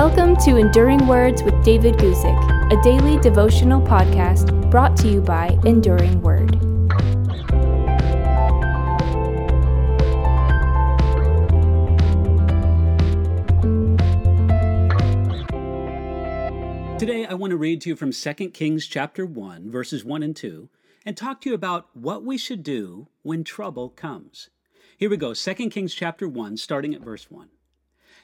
Welcome to Enduring Words with David Guzik, a daily devotional podcast brought to you by Enduring Word. Today I want to read to you from 2 Kings chapter 1 verses 1 and 2 and talk to you about what we should do when trouble comes. Here we go, 2 Kings chapter 1 starting at verse 1.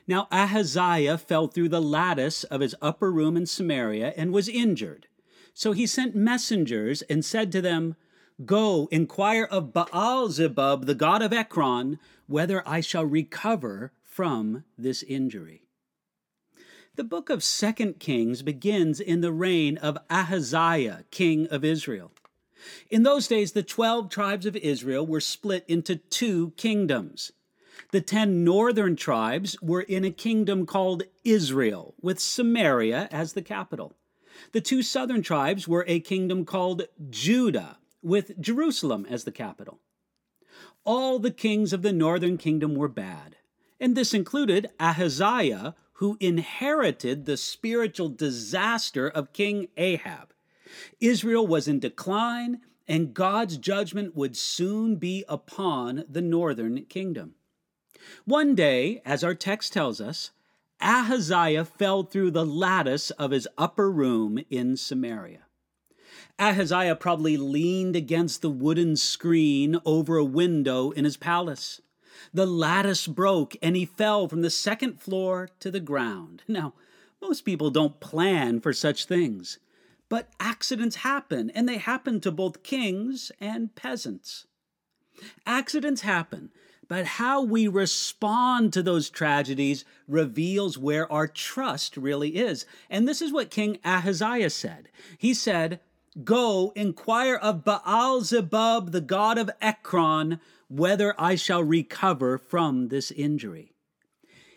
Now Ahaziah fell through the lattice of his upper room in Samaria and was injured. So he sent messengers and said to them, Go, inquire of Baal Zebub, the god of Ekron, whether I shall recover from this injury. The book of Second Kings begins in the reign of Ahaziah, king of Israel. In those days, the 12 tribes of Israel were split into two kingdoms. The ten northern tribes were in a kingdom called Israel, with Samaria as the capital. The two southern tribes were a kingdom called Judah, with Jerusalem as the capital. All the kings of the northern kingdom were bad, and this included Ahaziah, who inherited the spiritual disaster of King Ahab. Israel was in decline, and God's judgment would soon be upon the northern kingdom. One day, as our text tells us, Ahaziah fell through the lattice of his upper room in Samaria. Ahaziah probably leaned against the wooden screen over a window in his palace. The lattice broke and he fell from the second floor to the ground. Now, most people don't plan for such things, but accidents happen, and they happen to both kings and peasants. Accidents happen, but how we respond to those tragedies reveals where our trust really is. And this is what King Ahaziah said. He said, Go inquire of Baal Zebub, the god of Ekron, whether I shall recover from this injury.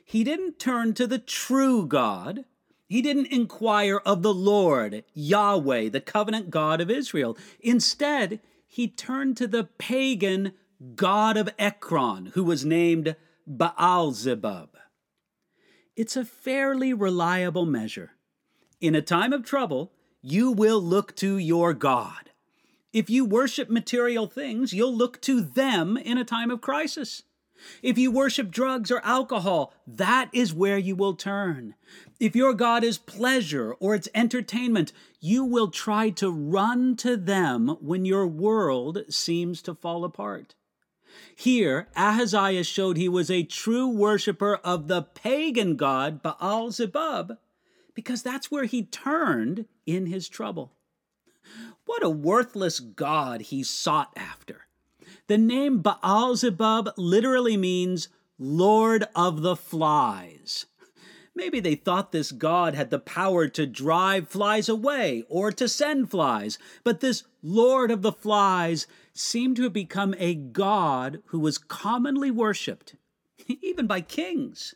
He didn't turn to the true God. He didn't inquire of the Lord, Yahweh, the covenant God of Israel. Instead, he turned to the pagan god of Ekron, who was named Baal Zebub. It's a fairly reliable measure. In a time of trouble, you will look to your God. If you worship material things, you'll look to them in a time of crisis. If you worship drugs or alcohol, that is where you will turn. If your God is pleasure or it's entertainment, you will try to run to them when your world seems to fall apart. Here, Ahaziah showed he was a true worshiper of the pagan god Baal Zebub, because that's where he turned in his trouble. What a worthless god he sought after. The name Baal Zebub literally means Lord of the Flies. Maybe they thought this god had the power to drive flies away or to send flies, but this Lord of the Flies seemed to have become a god who was commonly worshipped, even by kings.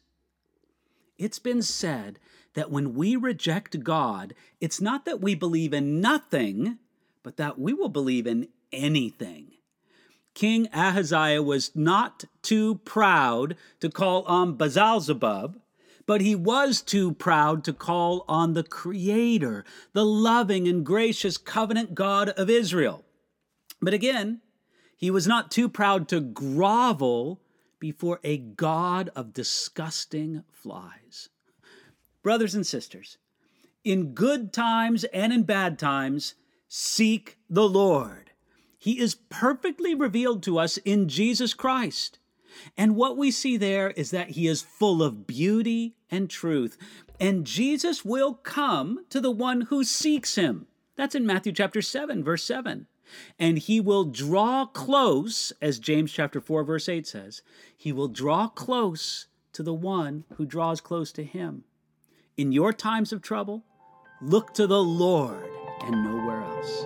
It's been said that when we reject God, it's not that we believe in nothing, but that we will believe in anything. King Ahaziah was not too proud to call on Baal Zebub, but he was too proud to call on the Creator, the loving and gracious covenant God of Israel. But again, he was not too proud to grovel before a God of disgusting flies. Brothers and sisters, in good times and in bad times, seek the Lord. He is perfectly revealed to us in Jesus Christ. And what we see there is that he is full of beauty and truth. And Jesus will come to the one who seeks him. That's in Matthew chapter 7, verse 7. And he will draw close, as James chapter 4, verse 8 says, he will draw close to the one who draws close to him. In your times of trouble, look to the Lord and nowhere else.